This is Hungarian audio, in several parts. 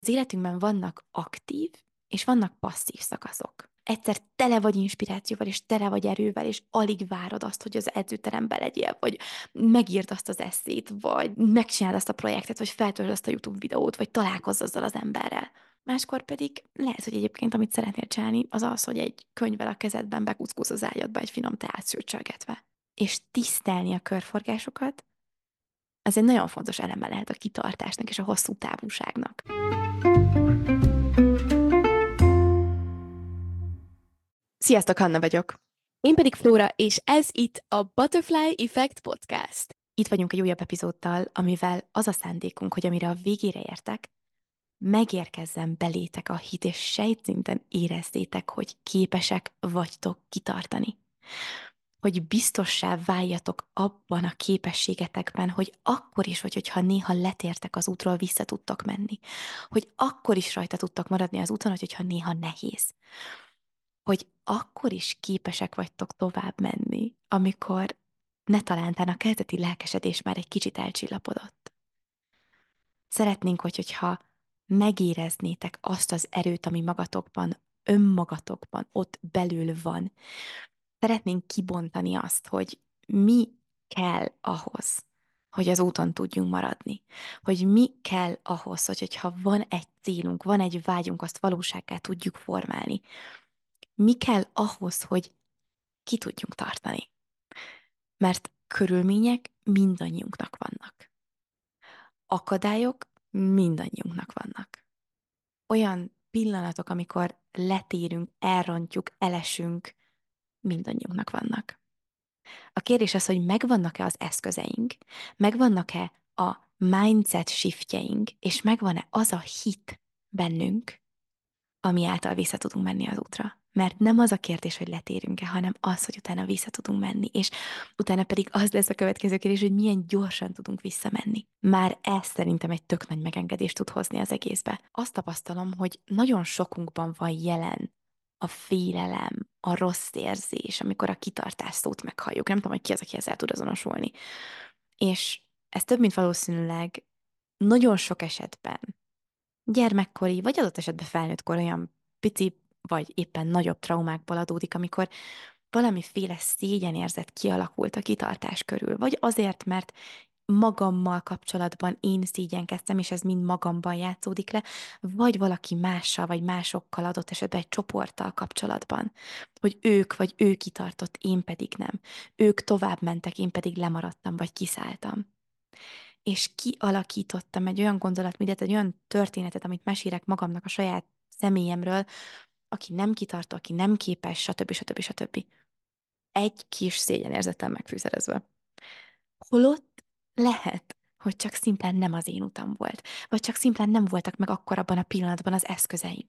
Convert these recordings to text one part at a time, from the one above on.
Az életünkben vannak aktív és vannak passzív szakaszok. Egyszer tele vagy inspirációval, és tele vagy erővel, és alig várod azt, hogy az edzőterembe legyél, vagy megírd azt az eszét, vagy megcsináld azt a projektet, vagy feltöld azt a YouTube videót, vagy találkozz azzal az emberrel. Máskor pedig lehet, hogy egyébként, amit szeretnél csinálni, az az, hogy egy könyvvel a kezedben bekuckóz az ágyadba egy finom teát szőcsölgetve. És tisztelni a körforgásokat, ez egy nagyon fontos eleme lehet a kitartásnak és a hosszú távúságnak. Sziasztok, Hanna vagyok. Én pedig Flóra, és ez itt a Butterfly Effect Podcast. Itt vagyunk egy újabb epizódtal, amivel az a szándékunk, hogy amire a végére értek, megérkezzen belétek a hit, és sejtszinten érezzétek, hogy képesek vagytok kitartani. Hogy biztossá váljatok abban a képességetekben, hogy akkor is, vagy hogyha néha letértek az útról, vissza tudtok menni. Hogy akkor is rajta tudtok maradni az úton, hogyha néha nehéz hogy akkor is képesek vagytok tovább menni, amikor ne talántán a kezdeti lelkesedés már egy kicsit elcsillapodott. Szeretnénk, hogy, hogyha megéreznétek azt az erőt, ami magatokban, önmagatokban, ott belül van. Szeretnénk kibontani azt, hogy mi kell ahhoz, hogy az úton tudjunk maradni. Hogy mi kell ahhoz, hogy, hogyha van egy célunk, van egy vágyunk, azt valósággá tudjuk formálni mi kell ahhoz, hogy ki tudjunk tartani. Mert körülmények mindannyiunknak vannak. Akadályok mindannyiunknak vannak. Olyan pillanatok, amikor letérünk, elrontjuk, elesünk, mindannyiunknak vannak. A kérdés az, hogy megvannak-e az eszközeink, megvannak-e a mindset shiftjeink, és megvan-e az a hit bennünk, ami által vissza tudunk menni az útra. Mert nem az a kérdés, hogy letérünk-e, hanem az, hogy utána vissza tudunk menni, és utána pedig az lesz a következő kérdés, hogy milyen gyorsan tudunk visszamenni. Már ez szerintem egy tök nagy megengedést tud hozni az egészbe. Azt tapasztalom, hogy nagyon sokunkban van jelen a félelem, a rossz érzés, amikor a kitartás szót meghalljuk. Nem tudom, hogy ki az, aki ezzel tud azonosulni. És ez több, mint valószínűleg nagyon sok esetben gyermekkori, vagy adott esetben felnőttkor olyan pici vagy éppen nagyobb traumákból adódik, amikor valamiféle szégyenérzet kialakult a kitartás körül, vagy azért, mert magammal kapcsolatban én szégyenkeztem, és ez mind magamban játszódik le, vagy valaki mással, vagy másokkal adott esetben egy csoporttal kapcsolatban, hogy ők vagy ő kitartott, én pedig nem. Ők tovább mentek, én pedig lemaradtam, vagy kiszálltam. És kialakítottam egy olyan gondolatműdet, egy olyan történetet, amit mesélek magamnak a saját személyemről, aki nem kitartó, aki nem képes, stb. stb. stb. Egy kis szégyenérzettel megfűszerezve. Holott lehet, hogy csak szimplán nem az én utam volt, vagy csak szimplán nem voltak meg akkor abban a pillanatban az eszközeim.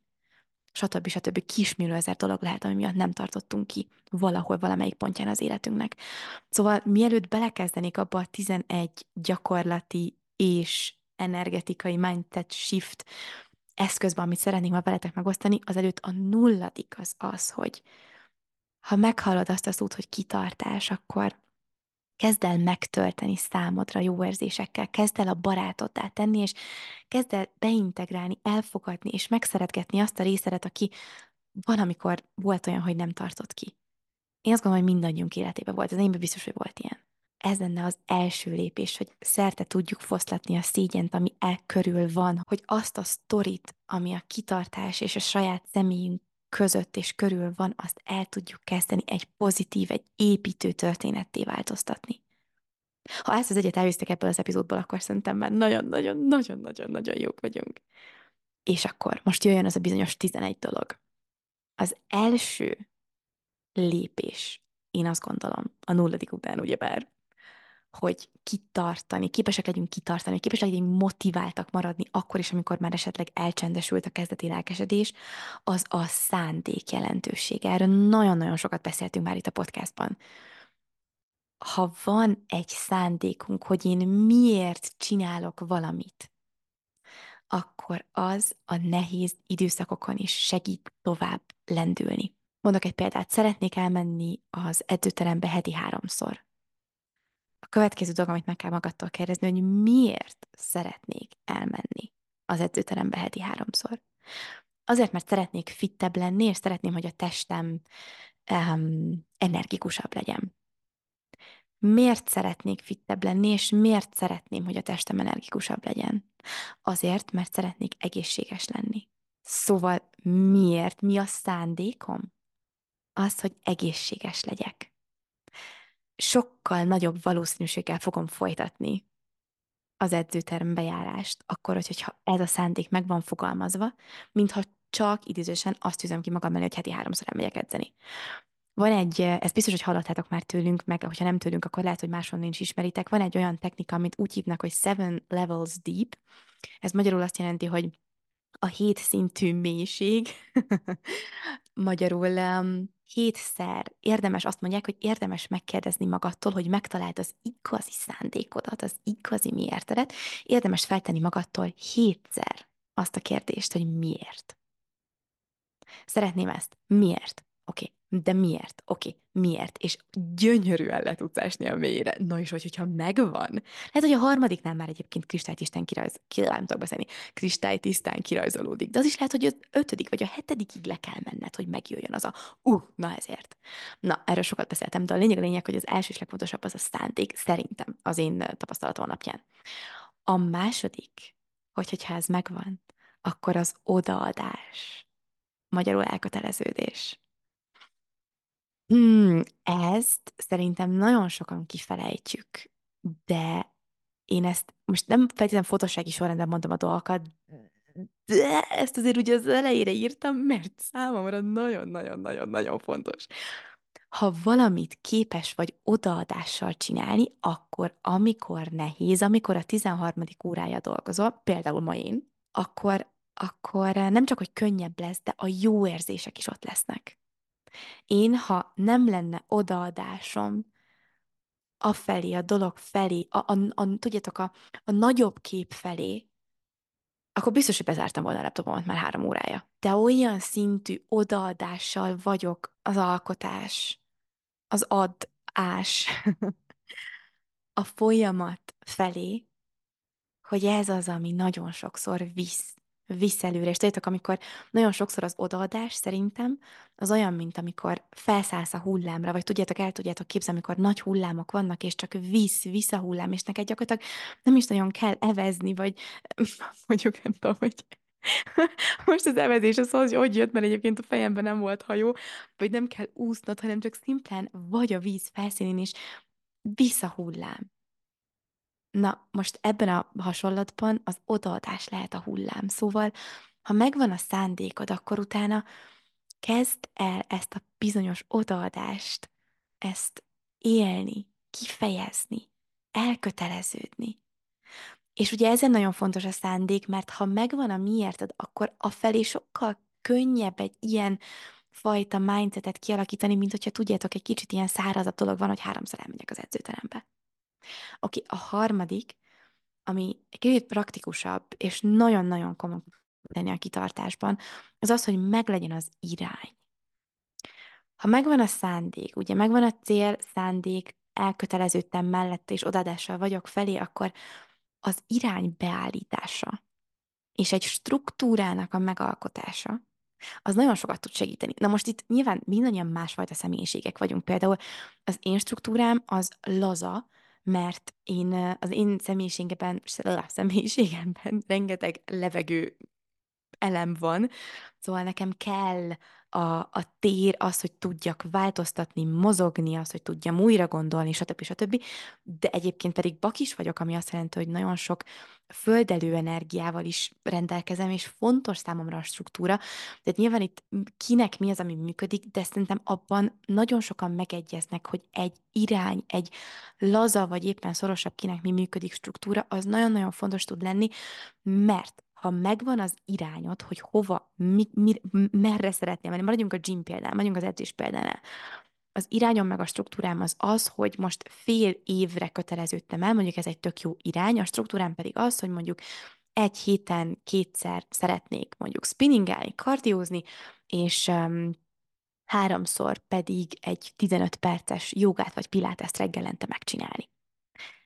Stb. stb. kismillió ezer dolog lehet, ami miatt nem tartottunk ki valahol, valamelyik pontján az életünknek. Szóval mielőtt belekezdenék abba a 11 gyakorlati és energetikai mindset shift eszközben, amit szeretnék ma veletek megosztani, az előtt a nulladik az az, hogy ha meghallod azt az út, hogy kitartás, akkor kezd el megtölteni számodra jó érzésekkel, kezd el a barátoddá tenni, és kezd el beintegrálni, elfogadni, és megszeretgetni azt a részedet, aki van, amikor volt olyan, hogy nem tartott ki. Én azt gondolom, hogy mindannyiunk életében volt, az én biztos, hogy volt ilyen ez lenne az első lépés, hogy szerte tudjuk foszlatni a szégyent, ami e körül van, hogy azt a sztorit, ami a kitartás és a saját személyünk között és körül van, azt el tudjuk kezdeni egy pozitív, egy építő történetté változtatni. Ha ezt az egyet elvisztek ebből az epizódból, akkor szerintem már nagyon-nagyon-nagyon-nagyon-nagyon jók vagyunk. És akkor most jöjjön az a bizonyos 11 dolog. Az első lépés, én azt gondolom, a nulladik után ugyebár, hogy kitartani, képesek legyünk kitartani, képesek legyünk motiváltak maradni akkor is, amikor már esetleg elcsendesült a kezdeti lelkesedés, az a szándék jelentősége. Erről nagyon-nagyon sokat beszéltünk már itt a podcastban. Ha van egy szándékunk, hogy én miért csinálok valamit, akkor az a nehéz időszakokon is segít tovább lendülni. Mondok egy példát, szeretnék elmenni az edzőterembe heti háromszor a következő dolog, amit meg kell magadtól kérdezni, hogy miért szeretnék elmenni az edzőterembe heti háromszor. Azért, mert szeretnék fittebb lenni, és szeretném, hogy a testem um, energikusabb legyen. Miért szeretnék fittebb lenni, és miért szeretném, hogy a testem energikusabb legyen? Azért, mert szeretnék egészséges lenni. Szóval miért? Mi a szándékom? Az, hogy egészséges legyek. Sokkal nagyobb valószínűséggel fogom folytatni az edzőterm bejárást, akkor, hogyha ez a szándék meg van fogalmazva, mintha csak idézősen azt üzem ki magam mellé, hogy heti háromszor elmegyek edzeni. Van egy, ez biztos, hogy hallottátok már tőlünk, meg hogyha nem tőlünk, akkor lehet, hogy máshol nincs ismeritek. Van egy olyan technika, amit úgy hívnak, hogy seven levels deep. Ez magyarul azt jelenti, hogy a hét szintű mélység. magyarul um, hétszer érdemes, azt mondják, hogy érdemes megkérdezni magadtól, hogy megtaláld az igazi szándékodat, az igazi miértedet. Érdemes feltenni magadtól hétszer azt a kérdést, hogy miért. Szeretném ezt. Miért? Oké, okay. De miért? Oké, okay, miért? És gyönyörűen le tudsz esni a mélyre. Na és hogy, hogyha megvan. Lehet, hogy a harmadiknál már egyébként kristálytisztán kirajz, ki, nem tudok beszélni, kristálytisztán kirajzolódik. De az is lehet, hogy az ötödik vagy a hetedikig le kell menned, hogy megjöjjön az a, uh, na ezért. Na, erről sokat beszéltem, de a lényeg a lényeg, hogy az első és legfontosabb az a szándék, szerintem, az én tapasztalatom napján. A második, hogy hogyha ez megvan, akkor az odaadás. Magyarul elköteleződés Hmm, ezt szerintem nagyon sokan kifelejtjük, de én ezt most nem feltétlenül fotósági sorrendben mondom a dolgokat, de ezt azért ugye az elejére írtam, mert számomra nagyon-nagyon-nagyon-nagyon fontos. Ha valamit képes vagy odaadással csinálni, akkor amikor nehéz, amikor a 13. órája dolgozol, például ma én, akkor, akkor nem csak, hogy könnyebb lesz, de a jó érzések is ott lesznek. Én, ha nem lenne odaadásom afelé, a dolog felé, a, a, a, tudjátok, a, a nagyobb kép felé, akkor biztos, hogy bezártam volna a laptopomat már három órája. De olyan szintű odaadással vagyok az alkotás, az adás, a folyamat felé, hogy ez az, ami nagyon sokszor visz visz előre. És tudjátok, amikor nagyon sokszor az odaadás szerintem az olyan, mint amikor felszállsz a hullámra, vagy tudjátok, el tudjátok képzelni, amikor nagy hullámok vannak, és csak visz, visz a hullám, és neked gyakorlatilag nem is nagyon kell evezni, vagy mondjuk nem tudom, hogy most az evezés az, hogy hogy jött, mert egyébként a fejemben nem volt hajó, vagy nem kell úsznod, hanem csak szimplán vagy a víz felszínén is visz a hullám. Na, most ebben a hasonlatban az odaadás lehet a hullám. Szóval, ha megvan a szándékod, akkor utána kezd el ezt a bizonyos odaadást, ezt élni, kifejezni, elköteleződni. És ugye ezen nagyon fontos a szándék, mert ha megvan a miérted, akkor afelé sokkal könnyebb egy ilyen fajta mindsetet kialakítani, mint hogyha tudjátok, egy kicsit ilyen szárazabb dolog van, hogy háromszor elmegyek az edzőterembe. Oké, okay, a harmadik, ami egy kicsit praktikusabb, és nagyon-nagyon komoly tenni a kitartásban, az az, hogy meglegyen az irány. Ha megvan a szándék, ugye megvan a cél, szándék, elköteleződtem mellette, és odadással vagyok felé, akkor az irány beállítása és egy struktúrának a megalkotása, az nagyon sokat tud segíteni. Na most itt nyilván mindannyian másfajta személyiségek vagyunk. Például az én struktúrám az laza, mert én az én személyiségemben, személyiségemben rengeteg levegő elem van, szóval nekem kell a, a tér, az, hogy tudjak változtatni, mozogni, az, hogy tudjam újra gondolni, stb. stb. De egyébként pedig bakis vagyok, ami azt jelenti, hogy nagyon sok földelő energiával is rendelkezem, és fontos számomra a struktúra. Tehát nyilván itt kinek mi az, ami működik, de szerintem abban nagyon sokan megegyeznek, hogy egy irány, egy laza, vagy éppen szorosabb kinek mi működik struktúra, az nagyon-nagyon fontos tud lenni, mert ha megvan az irányod, hogy hova, mi, mi, merre szeretnél menni, maradjunk a gym példán, maradjunk az edzés példánál, az irányom meg a struktúrám az az, hogy most fél évre köteleződtem el, mondjuk ez egy tök jó irány, a struktúrám pedig az, hogy mondjuk egy héten kétszer szeretnék mondjuk spinningelni, kardiózni, és um, háromszor pedig egy 15 perces jogát vagy piláteszt reggelente megcsinálni.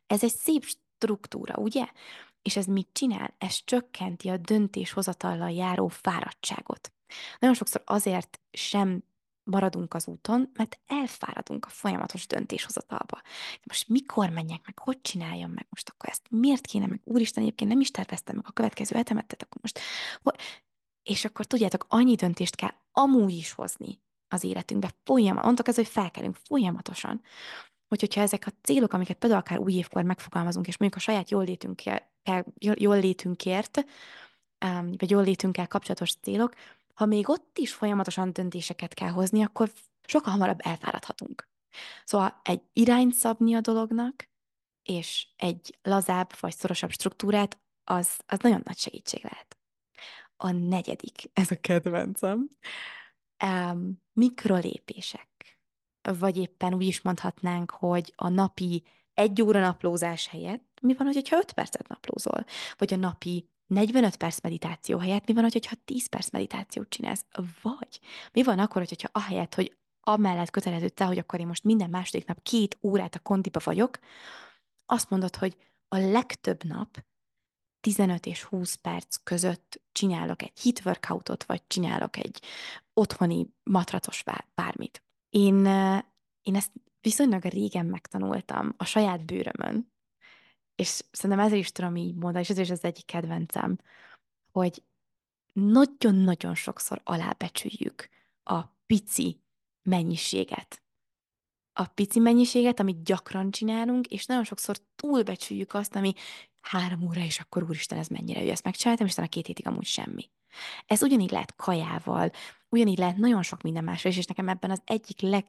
Ez egy szép struktúra, ugye? És ez mit csinál? Ez csökkenti a döntéshozatallal járó fáradtságot. Nagyon sokszor azért sem maradunk az úton, mert elfáradunk a folyamatos döntéshozatalba. Most mikor menjek meg, hogy csináljam meg most akkor ezt, miért kéne meg, úristen, egyébként nem is terveztem meg a következő hetemet, akkor most, és akkor tudjátok, annyi döntést kell amúgy is hozni az életünkbe, folyamatosan, mondtok ez, hogy felkelünk folyamatosan, hogy hogyha ezek a célok, amiket például akár új évkor megfogalmazunk, és mondjuk a saját jól létünkért, vagy jól létünkkel kapcsolatos célok, ha még ott is folyamatosan döntéseket kell hozni, akkor sokkal hamarabb elfáradhatunk. Szóval egy irányt szabni a dolognak, és egy lazább vagy szorosabb struktúrát, az, az nagyon nagy segítség lehet. A negyedik, ez a kedvencem, um, mikrolépések. Vagy éppen úgy is mondhatnánk, hogy a napi egy óra naplózás helyett mi van, hogyha öt percet naplózol? Vagy a napi 45 perc meditáció helyett mi van, hogyha 10 perc meditációt csinálsz? Vagy mi van akkor, hogyha ahelyett, hogy amellett köteleződtél, hogy akkor én most minden második nap két órát a kondiba vagyok, azt mondod, hogy a legtöbb nap 15 és 20 perc között csinálok egy hit workoutot, vagy csinálok egy otthoni matracos bármit. Én, én ezt viszonylag régen megtanultam a saját bőrömön, és szerintem ezért is tudom így mondani, és ez is az egyik kedvencem, hogy nagyon-nagyon sokszor alábecsüljük a pici mennyiséget. A pici mennyiséget, amit gyakran csinálunk, és nagyon sokszor túlbecsüljük azt, ami három óra, és akkor úristen, ez mennyire jó, ezt megcsináltam, és a két hétig amúgy semmi. Ez ugyanígy lehet kajával, ugyanígy lehet nagyon sok minden másra is, és nekem ebben az egyik leg,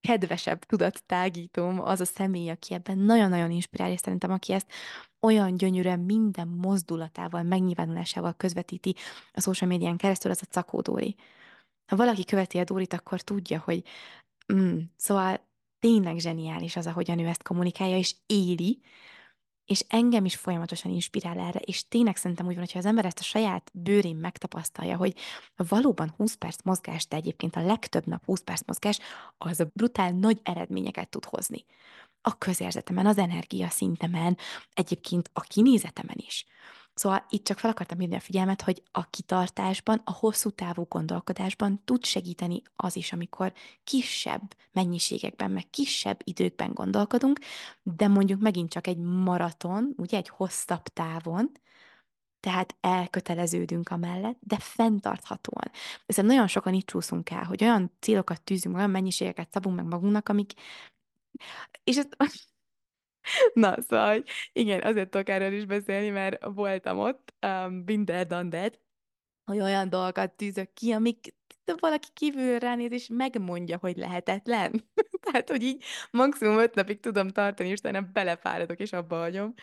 kedvesebb tudattágítóm az a személy, aki ebben nagyon-nagyon inspirál, és szerintem aki ezt olyan gyönyörűen minden mozdulatával, megnyilvánulásával közvetíti a social médián keresztül, az a Cakó Dóri. Ha valaki követi a Dórit, akkor tudja, hogy mm, szóval tényleg zseniális az, ahogyan ő ezt kommunikálja, és éli, és engem is folyamatosan inspirál erre, és tényleg szerintem úgy van, hogyha az ember ezt a saját bőrén megtapasztalja, hogy valóban 20 perc mozgás, de egyébként a legtöbb nap 20 perc mozgás, az a brutál nagy eredményeket tud hozni. A közérzetemen, az energia szintemen, egyébként a kinézetemen is. Szóval itt csak fel akartam hívni a figyelmet, hogy a kitartásban, a hosszú távú gondolkodásban tud segíteni az is, amikor kisebb mennyiségekben, meg kisebb időkben gondolkodunk, de mondjuk megint csak egy maraton, ugye egy hosszabb távon, tehát elköteleződünk amellett, de fenntarthatóan. Ezzel nagyon sokan itt csúszunk el, hogy olyan célokat tűzünk, olyan mennyiségeket szabunk meg magunknak, amik és ezt Na, szóval, igen, azért tudok erről is beszélni, mert voltam ott, um, done that, hogy olyan dolgokat tűzök ki, amik valaki kívül ránéz, és megmondja, hogy lehetetlen. Tehát, hogy így maximum öt napig tudom tartani, és utána belefáradok, és abba hagyom.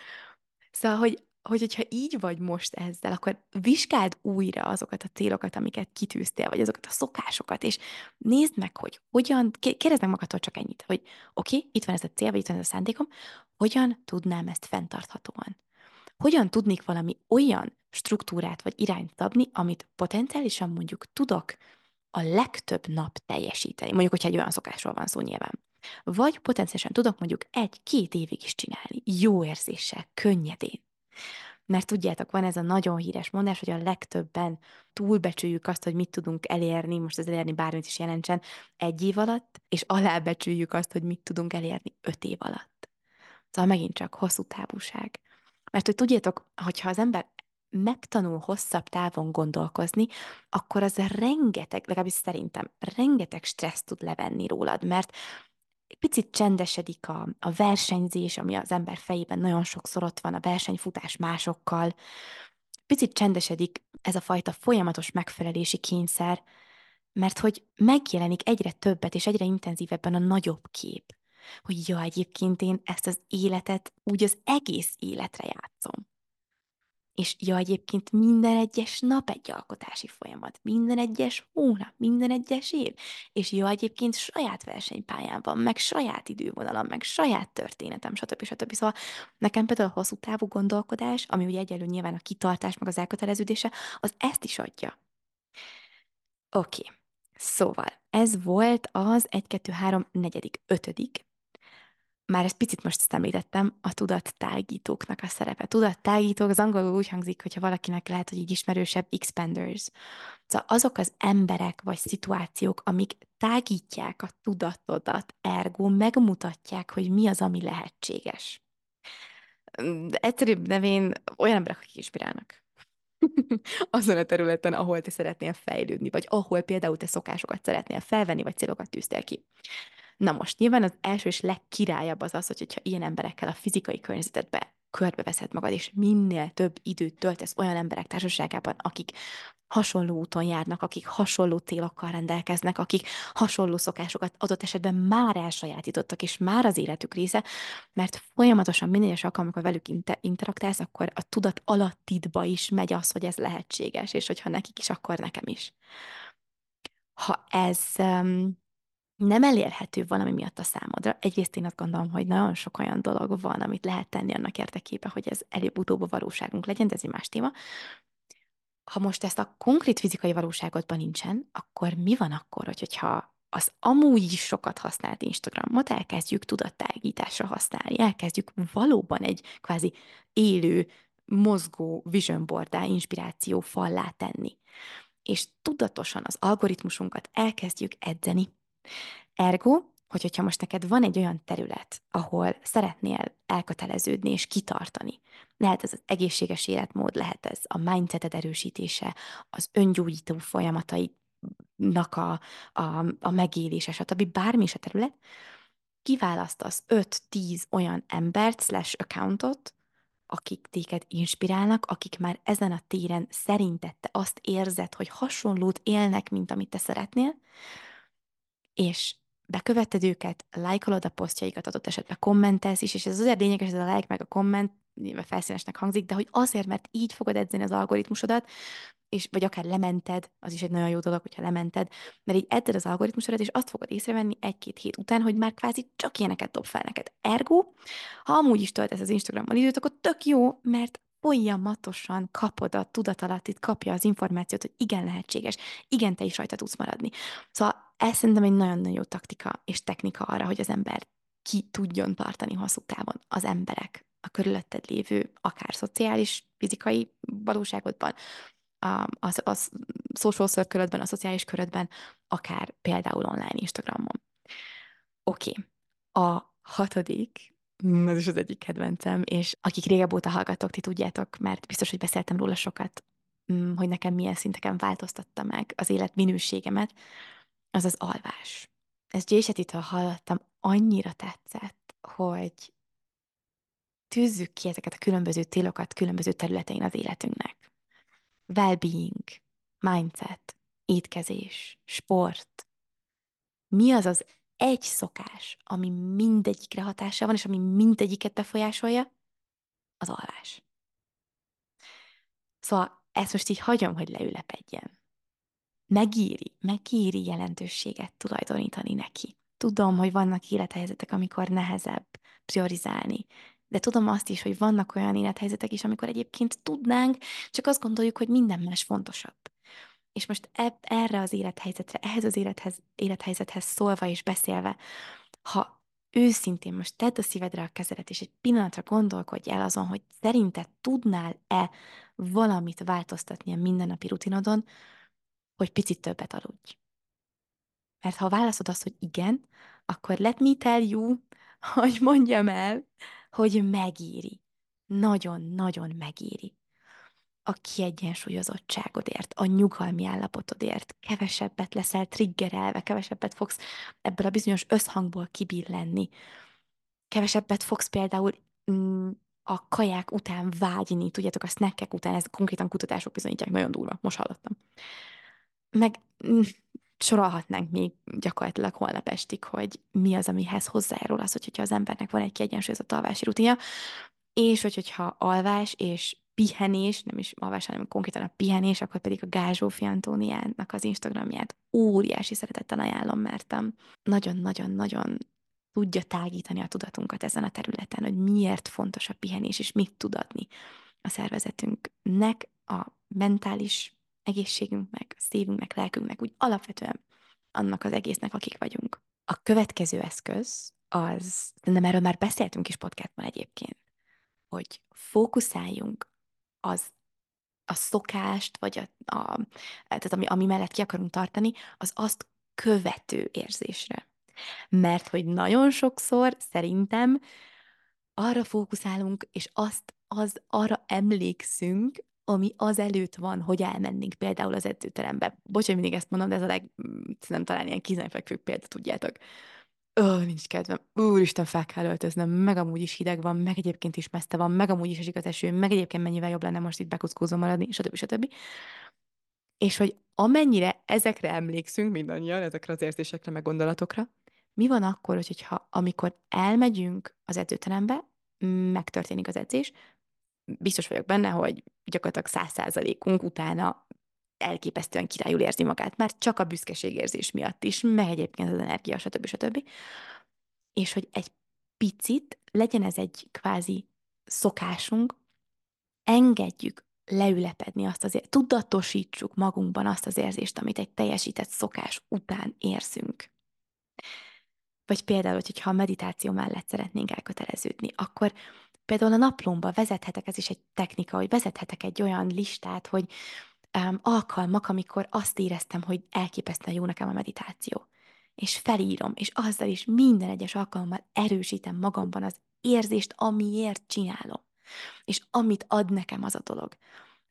Szóval, hogy, hogy hogyha így vagy most ezzel, akkor vizsgáld újra azokat a célokat, amiket kitűztél, vagy azokat a szokásokat, és nézd meg, hogy hogyan, kérdezd meg magadtól csak ennyit, hogy oké, okay, itt van ez a cél, vagy itt van ez a szándékom, hogyan tudnám ezt fenntarthatóan? Hogyan tudnék valami olyan struktúrát vagy irányt szabni, amit potenciálisan mondjuk tudok a legtöbb nap teljesíteni. Mondjuk, hogyha egy olyan szokásról van szó nyilván. Vagy potenciálisan tudok mondjuk egy-két évig is csinálni, jó érzéssel, könnyedén. Mert tudjátok, van ez a nagyon híres mondás, hogy a legtöbben túlbecsüljük azt, hogy mit tudunk elérni, most ez elérni bármit is jelentsen, egy év alatt, és alábecsüljük azt, hogy mit tudunk elérni öt év alatt. Szóval megint csak hosszú távúság. Mert hogy tudjátok, hogyha az ember megtanul hosszabb távon gondolkozni, akkor az rengeteg, legalábbis szerintem, rengeteg stressz tud levenni rólad, mert picit csendesedik a, a versenyzés, ami az ember fejében nagyon sokszor ott van, a versenyfutás másokkal, picit csendesedik ez a fajta folyamatos megfelelési kényszer, mert hogy megjelenik egyre többet és egyre intenzívebben a nagyobb kép. Hogy ja, egyébként én ezt az életet úgy az egész életre játszom. És ja, egyébként minden egyes nap egy alkotási folyamat, minden egyes hónap, minden egyes év. És ja, egyébként saját versenypályán van, meg saját idővonalam, meg saját történetem, stb. stb. Szóval nekem például a hosszú távú gondolkodás, ami ugye egyelő nyilván a kitartás, meg az elköteleződése, az ezt is adja. Oké, okay. szóval ez volt az 1, 2, 3, 4, 5. már ezt picit most ezt említettem, a tudattágítóknak a szerepe. Tudattágítók az angolul úgy hangzik, hogyha valakinek lehet, hogy így ismerősebb, expanders. Szóval azok az emberek vagy szituációk, amik tágítják a tudatodat, ergo megmutatják, hogy mi az, ami lehetséges. De egyszerűbb nevén olyan emberek, akik inspirálnak. azon a területen, ahol te szeretnél fejlődni, vagy ahol például te szokásokat szeretnél felvenni, vagy célokat tűztél ki. Na most, nyilván az első és legkirályabb az az, hogyha ilyen emberekkel a fizikai környezetedbe körbeveszed magad, és minél több időt töltesz olyan emberek társaságában, akik hasonló úton járnak, akik hasonló célokkal rendelkeznek, akik hasonló szokásokat adott esetben már elsajátítottak, és már az életük része, mert folyamatosan minél is alkalmak, amikor velük inter- interaktálsz, akkor a tudat alattidba is megy az, hogy ez lehetséges, és hogyha nekik is, akkor nekem is. Ha ez um, nem elérhető valami miatt a számodra. Egyrészt én azt gondolom, hogy nagyon sok olyan dolog van, amit lehet tenni annak érdekében, hogy ez előbb-utóbb a valóságunk legyen, de ez egy más téma. Ha most ezt a konkrét fizikai valóságodban nincsen, akkor mi van akkor, hogyha az amúgy is sokat használt Instagramot elkezdjük tudattágításra használni, elkezdjük valóban egy kvázi élő, mozgó vision boardá, inspiráció fallá tenni. És tudatosan az algoritmusunkat elkezdjük edzeni, Ergo, hogy hogyha most neked van egy olyan terület, ahol szeretnél elköteleződni és kitartani, lehet ez az egészséges életmód, lehet ez a mindseted erősítése, az öngyógyító folyamatainak a, a, a megélése, stb. bármi is a terület, kiválasztasz 5-10 olyan embert, slash accountot, akik téged inspirálnak, akik már ezen a téren szerinted te azt érzed, hogy hasonlót élnek, mint amit te szeretnél, és bekövetted őket, lájkolod a posztjaikat, adott esetben kommentelsz is, és ez azért lényeges, ez a like meg a komment, nyilván felszínesnek hangzik, de hogy azért, mert így fogod edzeni az algoritmusodat, és vagy akár lemented, az is egy nagyon jó dolog, hogyha lemented, mert így edzed az algoritmusodat, és azt fogod észrevenni egy-két hét után, hogy már kvázi csak ilyeneket dob fel neked. Ergo, ha amúgy is töltesz az Instagramon időt, akkor tök jó, mert folyamatosan kapod a itt kapja az információt, hogy igen, lehetséges, igen, te is rajta tudsz maradni. Szóval ez szerintem egy nagyon-nagyon jó taktika és technika arra, hogy az ember ki tudjon tartani hosszú távon az emberek, a körülötted lévő, akár szociális, fizikai valóságodban, a, a, a social circle a szociális körödben, akár például online Instagramon. Oké. Okay. A hatodik Mm, ez is az egyik kedvencem, és akik régebb óta hallgatok, ti tudjátok, mert biztos, hogy beszéltem róla sokat, mm, hogy nekem milyen szinteken változtatta meg az élet minőségemet, az az alvás. Ezt Jaysetitől hallottam, annyira tetszett, hogy tűzzük ki ezeket a különböző célokat különböző területein az életünknek. Well-being, mindset, étkezés, sport. Mi az az egy szokás, ami mindegyikre hatása van, és ami mindegyiket befolyásolja, az alvás. Szóval ezt most így hagyom, hogy leülepedjen. Megíri, megíri jelentőséget tulajdonítani neki. Tudom, hogy vannak élethelyzetek, amikor nehezebb priorizálni, de tudom azt is, hogy vannak olyan élethelyzetek is, amikor egyébként tudnánk, csak azt gondoljuk, hogy minden más fontosabb. És most eb, erre az élethelyzetre, ehhez az élethez, élethelyzethez szólva és beszélve, ha őszintén most tedd a szívedre a kezedet, és egy pillanatra gondolkodj el azon, hogy szerinted tudnál-e valamit változtatni a mindennapi rutinodon, hogy picit többet aludj. Mert ha válaszod azt, hogy igen, akkor let me tell you, hogy mondjam el, hogy megéri. Nagyon-nagyon megéri a kiegyensúlyozottságodért, a nyugalmi állapotodért, kevesebbet leszel triggerelve, kevesebbet fogsz ebből a bizonyos összhangból kibillenni, kevesebbet fogsz például mm, a kaják után vágyni, tudjátok, a snackek után, ez konkrétan kutatások bizonyítják, nagyon durva, most hallottam. Meg mm, sorolhatnánk még gyakorlatilag holnap estig, hogy mi az, amihez hozzájárul az, hogyha az embernek van egy kiegyensúlyozott alvási rutinja, és hogy, hogyha alvás és pihenés, nem is alvás, hanem konkrétan a pihenés, akkor pedig a Gázsó Antóniának az Instagramját óriási szeretettel ajánlom, mert nagyon-nagyon-nagyon tudja tágítani a tudatunkat ezen a területen, hogy miért fontos a pihenés, és mit tud adni a szervezetünknek, a mentális egészségünknek, a szívünknek, lelkünknek, úgy alapvetően annak az egésznek, akik vagyunk. A következő eszköz az, nem erről már beszéltünk is podcastban egyébként, hogy fókuszáljunk az a szokást, vagy a, a tehát ami, ami mellett ki akarunk tartani, az azt követő érzésre. Mert hogy nagyon sokszor szerintem arra fókuszálunk, és azt az arra emlékszünk, ami az előtt van, hogy elmennénk például az edzőterembe. Bocs, hogy mindig ezt mondom, de ez a leg, nem talán ilyen kizenfekvő példa, tudjátok. Ó, nincs kedvem. Úristen, fel kell öltöznem, meg amúgy is hideg van, meg egyébként is meszte van, meg amúgy is esik az eső, meg egyébként mennyivel jobb lenne most itt bekuckózom maradni, stb. stb. És hogy amennyire ezekre emlékszünk mindannyian, ezekre az érzésekre, meg gondolatokra, mi van akkor, hogyha amikor elmegyünk az edzőterembe, megtörténik az edzés, biztos vagyok benne, hogy gyakorlatilag száz százalékunk utána elképesztően királyul érzi magát, már csak a büszkeségérzés miatt is, meg egyébként az energia, stb. stb. És hogy egy picit legyen ez egy kvázi szokásunk, engedjük leülepedni azt az érzést, tudatosítsuk magunkban azt az érzést, amit egy teljesített szokás után érzünk. Vagy például, hogyha a meditáció mellett szeretnénk elköteleződni, akkor például a naplomba vezethetek, ez is egy technika, hogy vezethetek egy olyan listát, hogy um, alkalmak, amikor azt éreztem, hogy elképesztően jó nekem a meditáció. És felírom, és azzal is minden egyes alkalommal erősítem magamban az érzést, amiért csinálom. És amit ad nekem az a dolog.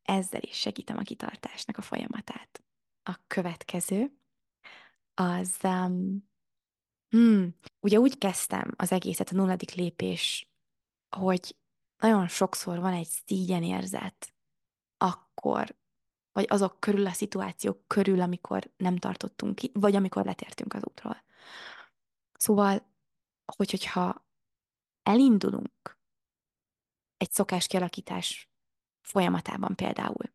Ezzel is segítem a kitartásnak a folyamatát. A következő az, um, hmm, ugye úgy kezdtem az egészet, a nulladik lépés, hogy nagyon sokszor van egy szígyenérzet, akkor, vagy azok körül a szituációk körül, amikor nem tartottunk ki, vagy amikor letértünk az útról. Szóval, hogy, hogyha elindulunk egy szokás kialakítás folyamatában például,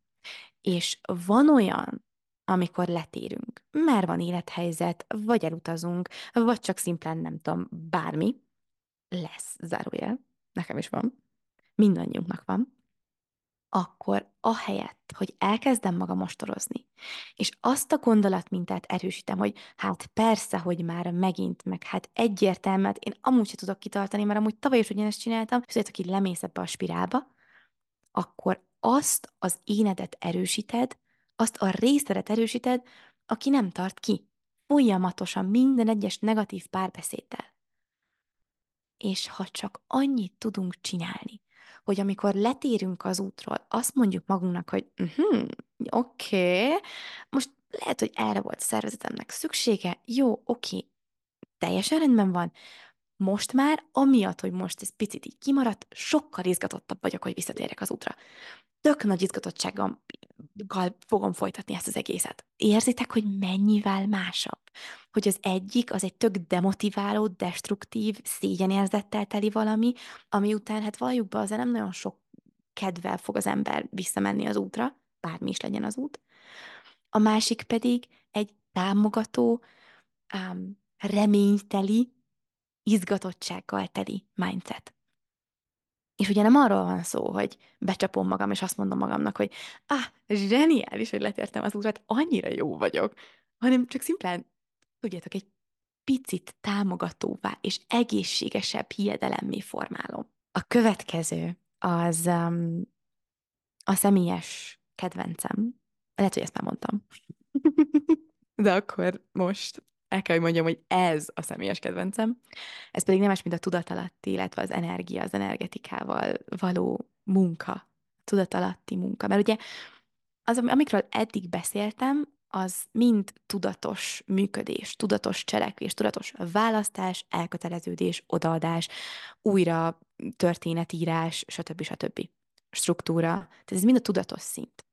és van olyan, amikor letérünk, mert van élethelyzet, vagy elutazunk, vagy csak szimplán nem tudom, bármi, lesz, zárójel, nekem is van, mindannyiunknak van, akkor ahelyett, hogy elkezdem magam mostorozni, és azt a gondolatmintát erősítem, hogy hát persze, hogy már megint, meg hát egyértelműen, én amúgy sem tudok kitartani, mert amúgy tavaly is ugyanezt csináltam, és hogy aki lemész ebbe a spirálba, akkor azt az énedet erősíted, azt a részedet erősíted, aki nem tart ki. Folyamatosan minden egyes negatív párbeszéddel. És ha csak annyit tudunk csinálni, hogy amikor letérünk az útról, azt mondjuk magunknak, hogy uh-huh, oké, okay, most lehet, hogy erre volt szervezetemnek szüksége, jó, oké, okay, teljesen rendben van, most már, amiatt, hogy most ez picit így kimaradt, sokkal izgatottabb vagyok, hogy visszatérek az útra. Tök nagy izgatottsággal fogom folytatni ezt az egészet. Érzitek, hogy mennyivel másabb? Hogy az egyik az egy tök demotiváló, destruktív, szégyenérzettel teli valami, ami után, hát valljuk be, azért nem nagyon sok kedvel fog az ember visszamenni az útra, bármi is legyen az út. A másik pedig egy támogató, um, reményteli, izgatottsággal teli mindset. És ugye nem arról van szó, hogy becsapom magam, és azt mondom magamnak, hogy ah, zseniális, hogy letértem az útra, annyira jó vagyok, hanem csak szimplán, tudjátok, egy picit támogatóvá és egészségesebb hiedelemmé formálom. A következő az um, a személyes kedvencem. Lehet, hogy ezt már mondtam. De akkor most el kell, hogy mondjam, hogy ez a személyes kedvencem. Ez pedig nem más, mint a tudatalatti, illetve az energia, az energetikával való munka, tudatalatti munka. Mert ugye az, amikről eddig beszéltem, az mind tudatos működés, tudatos cselekvés, tudatos választás, elköteleződés, odaadás, újra történetírás, stb. stb. Struktúra. Tehát ez mind a tudatos szint.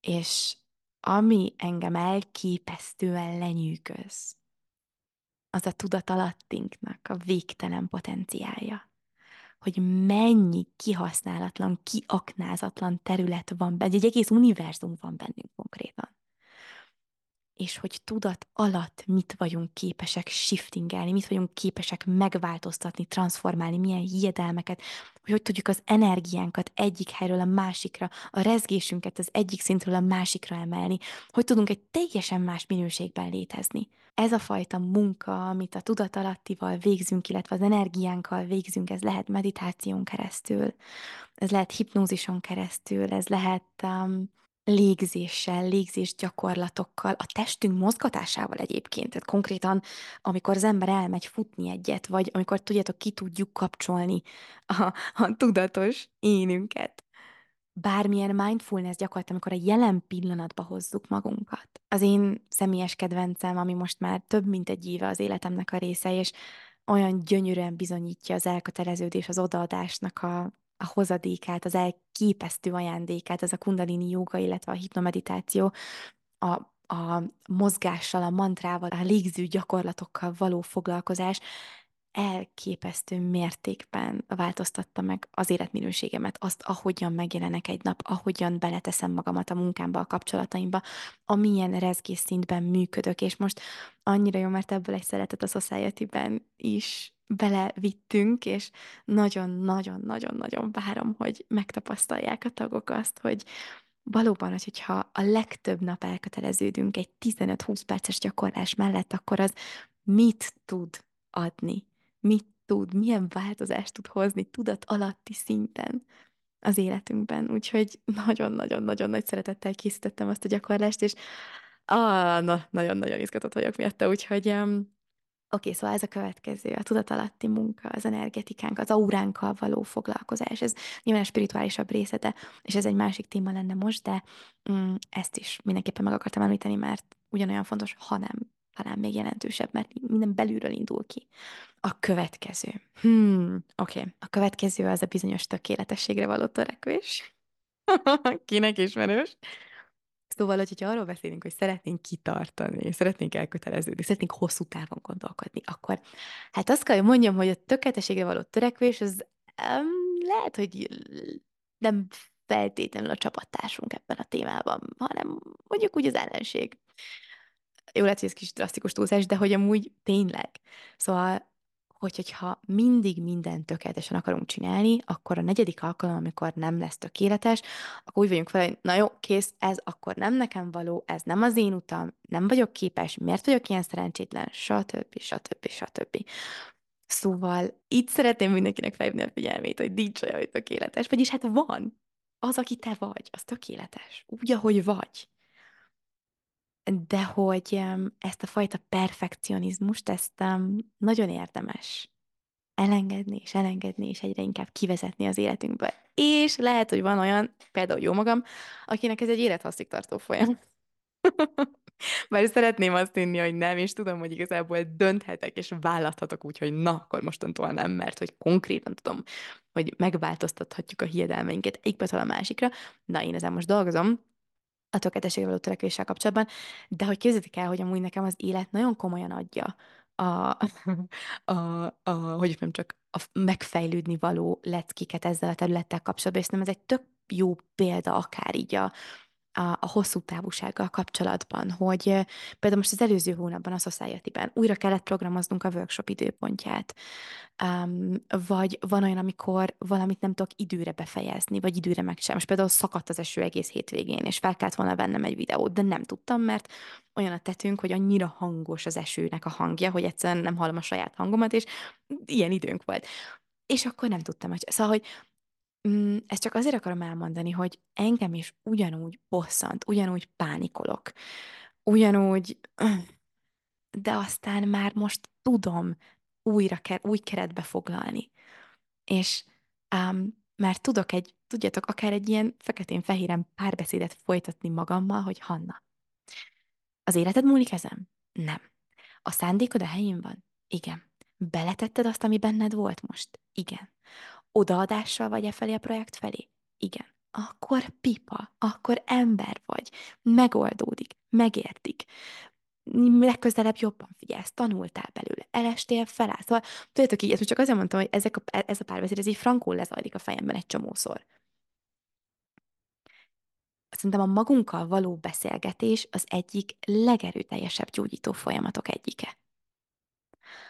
És ami engem elképesztően lenyűgöz, az a tudatalattinknak a végtelen potenciálja. Hogy mennyi kihasználatlan, kiaknázatlan terület van benne, egy egész univerzum van bennünk konkrétan. És hogy tudat alatt mit vagyunk képesek shiftingelni, mit vagyunk képesek megváltoztatni, transformálni, milyen hiedelmeket, hogy hogy tudjuk az energiánkat egyik helyről a másikra, a rezgésünket az egyik szintről a másikra emelni, hogy tudunk egy teljesen más minőségben létezni. Ez a fajta munka, amit a tudatalattival végzünk, illetve az energiánkkal végzünk, ez lehet meditáción keresztül, ez lehet hipnózison keresztül, ez lehet um, légzéssel, légzés gyakorlatokkal, a testünk mozgatásával egyébként. Tehát konkrétan, amikor az ember elmegy futni egyet, vagy amikor tudjátok, ki tudjuk kapcsolni a, a tudatos énünket. Bármilyen mindfulness gyakorlatilag, amikor a jelen pillanatba hozzuk magunkat. Az én személyes kedvencem, ami most már több mint egy éve az életemnek a része, és olyan gyönyörűen bizonyítja az elköteleződés, az odaadásnak a, a hozadékát, az elképesztő ajándékát, ez a kundalini joga, illetve a hipnomeditáció, a, a mozgással, a mantrával, a légző gyakorlatokkal való foglalkozás elképesztő mértékben változtatta meg az életminőségemet, azt, ahogyan megjelenek egy nap, ahogyan beleteszem magamat a munkámba, a kapcsolataimba, amilyen rezgés szintben működök, és most annyira jó, mert ebből egy szeretet a Society-ben is belevittünk, és nagyon-nagyon-nagyon-nagyon várom, hogy megtapasztalják a tagok azt, hogy valóban, hogyha a legtöbb nap elköteleződünk egy 15-20 perces gyakorlás mellett, akkor az mit tud adni? Mit tud, milyen változást tud hozni tudat alatti szinten az életünkben. Úgyhogy nagyon-nagyon-nagyon nagy szeretettel készítettem azt a gyakorlást, és ah, na, nagyon-nagyon izgatott vagyok miatta, úgyhogy um, Oké, szóval ez a következő, a tudatalatti munka, az energetikánk, az auránkkal való foglalkozás. Ez nyilván a spirituálisabb része, és ez egy másik téma lenne most, de mm, ezt is mindenképpen meg akartam említeni, mert ugyanolyan fontos, hanem talán még jelentősebb, mert minden belülről indul ki. A következő. Hmm, oké. Okay. A következő az a bizonyos tökéletességre való törekvés. Kinek ismerős? Szóval, hogyha arról beszélünk, hogy szeretnénk kitartani, szeretnénk elköteleződni, szeretnénk hosszú távon gondolkodni, akkor hát azt kell, hogy mondjam, hogy a tökéletességre való törekvés, az um, lehet, hogy nem feltétlenül a csapattársunk ebben a témában, hanem mondjuk úgy az ellenség. Jó, lehet, hogy ez kis drasztikus túlzás, de hogy amúgy tényleg. Szóval hogy hogyha mindig mindent tökéletesen akarunk csinálni, akkor a negyedik alkalom, amikor nem lesz tökéletes, akkor úgy vagyunk fel, hogy na jó, kész, ez akkor nem nekem való, ez nem az én utam, nem vagyok képes, miért vagyok ilyen szerencsétlen, stb. stb. stb. Szóval itt szeretném mindenkinek felhívni a figyelmét, hogy nincs olyan, hogy tökéletes, vagyis hát van. Az, aki te vagy, az tökéletes. Úgy, ahogy vagy de hogy ezt a fajta perfekcionizmust, ezt nagyon érdemes elengedni, és elengedni, és egyre inkább kivezetni az életünkből. És lehet, hogy van olyan, például jó magam, akinek ez egy élethasztig tartó folyam. Mert szeretném azt hinni, hogy nem, és tudom, hogy igazából dönthetek, és választhatok úgy, hogy na, akkor mostantól nem, mert hogy konkrétan tudom, hogy megváltoztathatjuk a hiedelmeinket egyikből a másikra. Na, én ezen most dolgozom, a tökéletességre való törekvéssel kapcsolatban, de hogy képzeljétek el, hogy amúgy nekem az élet nagyon komolyan adja a, a, a hogy nem csak a megfejlődni való leckiket ezzel a területtel kapcsolatban, és nem ez egy tök jó példa akár így a, a, a hosszú távúsággal kapcsolatban, hogy például most az előző hónapban a Society-ben újra kellett programoznunk a workshop időpontját, um, vagy van olyan, amikor valamit nem tudok időre befejezni, vagy időre megcsinálni. Most például szakadt az eső egész hétvégén, és fel kellett volna vennem egy videót, de nem tudtam, mert olyan a tetünk, hogy annyira hangos az esőnek a hangja, hogy egyszerűen nem hallom a saját hangomat, és ilyen időnk volt. És akkor nem tudtam, hogy... Szóval, hogy Mm, ezt csak azért akarom elmondani, hogy engem is ugyanúgy bosszant, ugyanúgy pánikolok, ugyanúgy, de aztán már most tudom újra, új keretbe foglalni. És um, már tudok egy, tudjátok, akár egy ilyen feketén-fehéren párbeszédet folytatni magammal, hogy Hanna, az életed múlik ezen? Nem. A szándékod a helyén van? Igen. Beletetted azt, ami benned volt most? Igen odaadással vagy e felé a projekt felé? Igen. Akkor pipa, akkor ember vagy, megoldódik, megértik, legközelebb jobban figyelsz, tanultál belőle, elestél, felállsz. Szóval, tudjátok így, ezt csak azért mondtam, hogy ezek a, ez a párbeszéd, ez így frankul lezajlik a fejemben egy csomószor. Szerintem a magunkkal való beszélgetés az egyik legerőteljesebb gyógyító folyamatok egyike.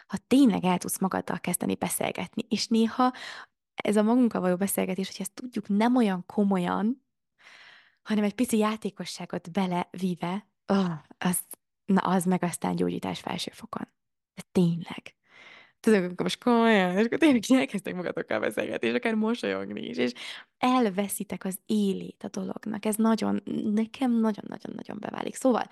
Ha tényleg el tudsz magaddal kezdeni beszélgetni, és néha ez a magunkkal való beszélgetés, hogy ezt tudjuk nem olyan komolyan, hanem egy pici játékosságot belevíve, oh, az, na az meg aztán gyógyítás felső fokon. De tényleg. Tudod, akkor most komolyan, és akkor tényleg elkezdtek magatokkal beszélgetni, és akár mosolyogni is, és elveszitek az élét a dolognak. Ez nagyon, nekem nagyon-nagyon-nagyon beválik. Szóval,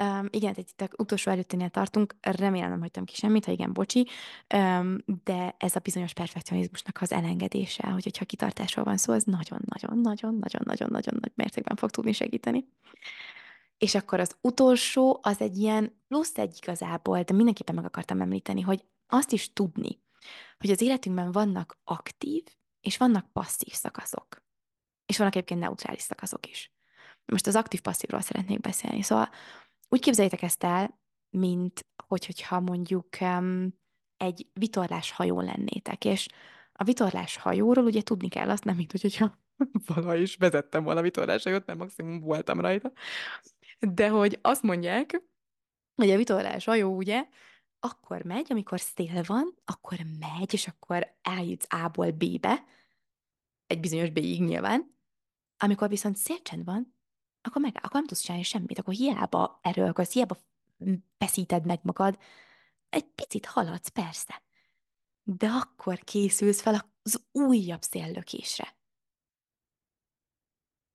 Um, igen, egy itt utolsó előtténél tartunk, remélem nem hagytam ki semmit, ha igen, bocsi, um, de ez a bizonyos perfekcionizmusnak az elengedése, hogy hogyha kitartásról van szó, az nagyon-nagyon-nagyon-nagyon-nagyon-nagyon nagy mértékben fog tudni segíteni. És akkor az utolsó, az egy ilyen plusz egy igazából, de mindenképpen meg akartam említeni, hogy azt is tudni, hogy az életünkben vannak aktív és vannak passzív szakaszok. És vannak egyébként neutrális szakaszok is. Most az aktív-passzívról szeretnék beszélni. Szóval úgy képzeljétek ezt el, mint hogy, hogyha mondjuk um, egy vitorlás hajó lennétek, és a vitorlás hajóról ugye tudni kell azt, nem mint hogyha valaha is vezettem volna vitorlás hajót, mert maximum voltam rajta, de hogy azt mondják, hogy a vitorlás hajó ugye akkor megy, amikor szél van, akkor megy, és akkor eljutsz A-ból B-be, egy bizonyos B-ig nyilván, amikor viszont szélcsend van, akkor meg, akkor nem tudsz csinálni semmit, akkor hiába erőlködsz, hiába feszíted meg magad, egy picit haladsz, persze, de akkor készülsz fel az újabb széllökésre,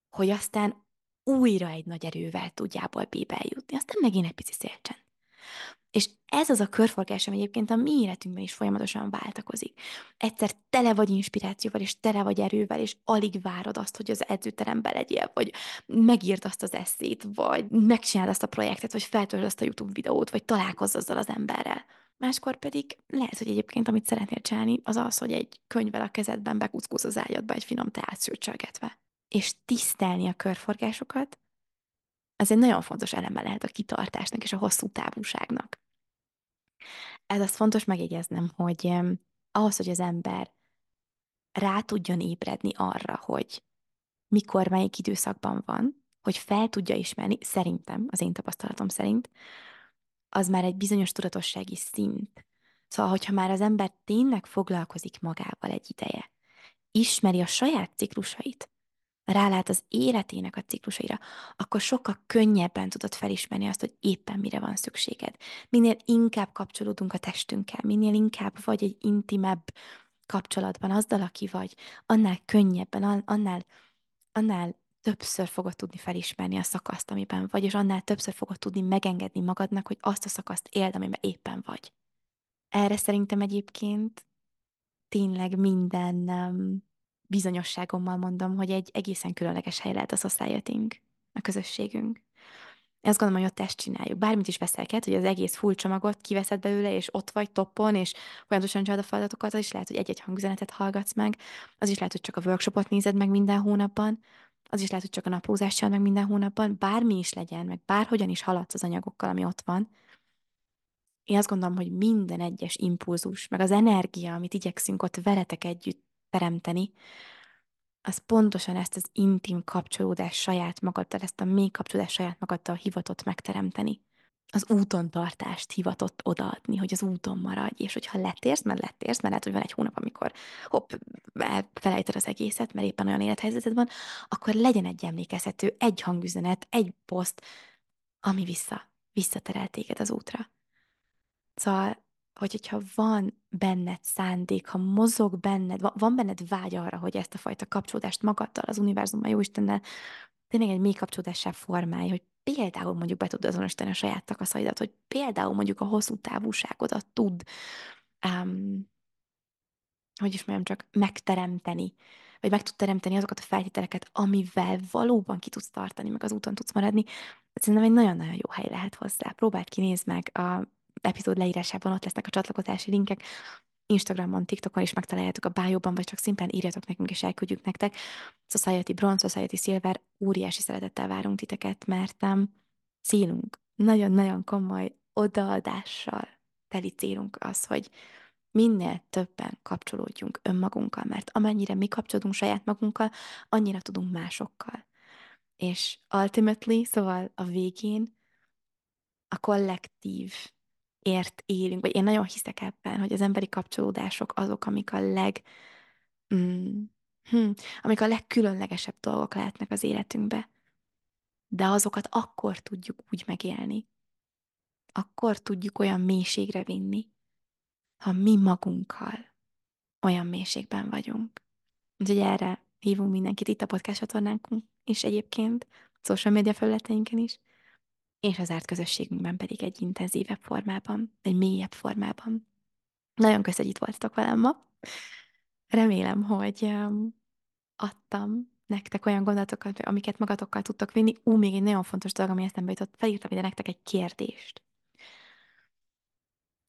hogy aztán újra egy nagy erővel tudjából B-be eljutni, aztán megint egy pici szélcsend. És ez az a körforgás, ami egyébként a mi életünkben is folyamatosan váltakozik. Egyszer tele vagy inspirációval, és tele vagy erővel, és alig várod azt, hogy az edzőterembe legyél, vagy megírt azt az eszét, vagy megcsináld azt a projektet, vagy feltöld azt a YouTube videót, vagy találkozz azzal az emberrel. Máskor pedig lehet, hogy egyébként amit szeretnél csinálni, az az, hogy egy könyvvel a kezedben bekuckóz az ágyadba egy finom teát szőcsölgetve. És tisztelni a körforgásokat, ez egy nagyon fontos eleme lehet a kitartásnak és a hosszú távúságnak. Ez az fontos megjegyeznem, hogy ahhoz, hogy az ember rá tudjon ébredni arra, hogy mikor, melyik időszakban van, hogy fel tudja ismerni, szerintem, az én tapasztalatom szerint, az már egy bizonyos tudatossági szint. Szóval, hogyha már az ember tényleg foglalkozik magával egy ideje, ismeri a saját ciklusait, rálát az életének a ciklusaira, akkor sokkal könnyebben tudod felismerni azt, hogy éppen mire van szükséged. Minél inkább kapcsolódunk a testünkkel, minél inkább vagy egy intimebb kapcsolatban azzal, aki vagy, annál könnyebben, annál, annál többször fogod tudni felismerni a szakaszt, amiben vagy, és annál többször fogod tudni megengedni magadnak, hogy azt a szakaszt éld, amiben éppen vagy. Erre szerintem egyébként tényleg minden um, bizonyosságommal mondom, hogy egy egészen különleges hely lehet a society a közösségünk. Azt gondolom, hogy ott ezt csináljuk. Bármit is veszel hogy az egész full csomagot kiveszed belőle, és ott vagy toppon, és folyamatosan csinálod a feladatokat, az is lehet, hogy egy-egy hangüzenetet hallgatsz meg, az is lehet, hogy csak a workshopot nézed meg minden hónapban, az is lehet, hogy csak a naplózást csinálod meg minden hónapban, bármi is legyen, meg bárhogyan is haladsz az anyagokkal, ami ott van. Én azt gondolom, hogy minden egyes impulzus, meg az energia, amit igyekszünk ott veletek együtt teremteni, az pontosan ezt az intim kapcsolódás saját magaddal, ezt a mély kapcsolódás saját magaddal hivatott megteremteni. Az úton tartást hivatott odaadni, hogy az úton maradj, és hogyha letérsz, mert letérsz, mert lehet, hogy van egy hónap, amikor hopp, felejted az egészet, mert éppen olyan élethelyzeted van, akkor legyen egy emlékezhető, egy hangüzenet, egy poszt, ami vissza, visszaterel téged az útra. Szóval hogy hogyha van benned szándék, ha mozog benned, van benned vágy arra, hogy ezt a fajta kapcsolódást magaddal, az univerzummal, jó Istennel, tényleg egy mély kapcsolódássá formálj, hogy például mondjuk be tud azonosítani a saját takaszaidat, hogy például mondjuk a hosszú távúságodat tud, um, hogy is mondjam, csak megteremteni, vagy meg tud teremteni azokat a feltételeket, amivel valóban ki tudsz tartani, meg az úton tudsz maradni, szerintem egy nagyon-nagyon jó hely lehet hozzá. Próbáld ki, nézd meg a epizód leírásában ott lesznek a csatlakozási linkek, Instagramon, TikTokon is megtaláljátok a bájóban, vagy csak szimplán írjatok nekünk, és elküldjük nektek. Society Bronze, Society Silver, óriási szeretettel várunk titeket, mert um, célunk, nagyon-nagyon komoly odaadással teli célunk az, hogy minél többen kapcsolódjunk önmagunkkal, mert amennyire mi kapcsolódunk saját magunkkal, annyira tudunk másokkal. És ultimately, szóval a végén a kollektív ért élünk, vagy én nagyon hiszek ebben, hogy az emberi kapcsolódások azok, amik a leg, mm, hm, amik a legkülönlegesebb dolgok lehetnek az életünkbe. De azokat akkor tudjuk úgy megélni, akkor tudjuk olyan mélységre vinni, ha mi magunkkal olyan mélységben vagyunk. Úgyhogy erre hívunk mindenkit itt a podcast csatornánkon, és egyébként social media felületeinken is, és az árt közösségünkben pedig egy intenzívebb formában, egy mélyebb formában. Nagyon köszönjük, hogy itt voltatok velem ma. Remélem, hogy adtam nektek olyan gondolatokat, amiket magatokkal tudtok vinni. Ú, még egy nagyon fontos dolog, ami eszembe jutott, felírtam ide nektek egy kérdést,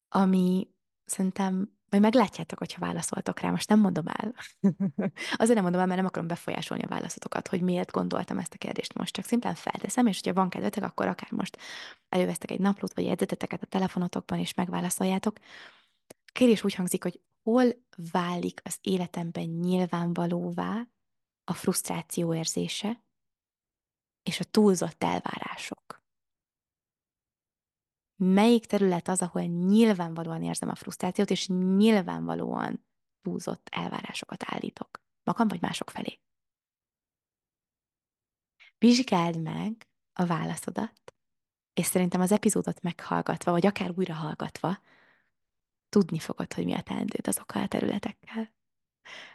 ami szerintem majd meglátjátok, hogyha válaszoltok rá, most nem mondom el. Azért nem mondom el, mert nem akarom befolyásolni a válaszotokat, hogy miért gondoltam ezt a kérdést most, csak szimplán felteszem, és hogyha van kedvetek, akkor akár most elővesztek egy naplót, vagy jegyzeteteket a telefonotokban, és megválaszoljátok. A kérdés úgy hangzik, hogy hol válik az életemben nyilvánvalóvá a frusztráció érzése és a túlzott elvárások melyik terület az, ahol nyilvánvalóan érzem a frusztrációt, és nyilvánvalóan túlzott elvárásokat állítok. Magam vagy mások felé. Vizsgáld meg a válaszodat, és szerintem az epizódot meghallgatva, vagy akár újra hallgatva, tudni fogod, hogy mi a teendőd azokkal a területekkel.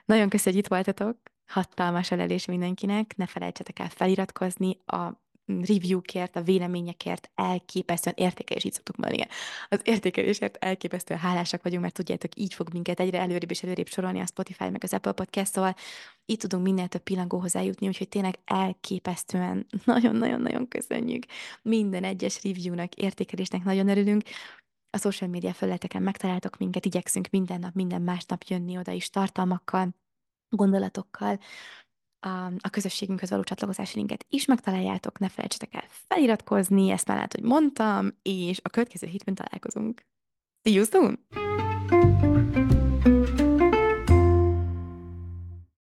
Nagyon köszönjük, hogy itt voltatok, hatalmas elelés mindenkinek, ne felejtsetek el feliratkozni a reviewkért, a véleményekért elképesztően értékelés, így szoktuk mondani, igen. Az értékelésért elképesztően hálásak vagyunk, mert tudjátok, így fog minket egyre előrébb és előrébb sorolni a Spotify meg az Apple Podcast, szóval így tudunk minél több pillangóhoz eljutni, úgyhogy tényleg elképesztően nagyon-nagyon-nagyon köszönjük minden egyes reviewnak, értékelésnek nagyon örülünk. A social media felületeken megtaláltok minket, igyekszünk minden nap, minden másnap jönni oda is tartalmakkal, gondolatokkal, a közösségünkhöz való csatlakozási linket is megtaláljátok, ne felejtsetek el feliratkozni, ezt már lehet, hogy mondtam, és a következő hétben találkozunk. See you soon!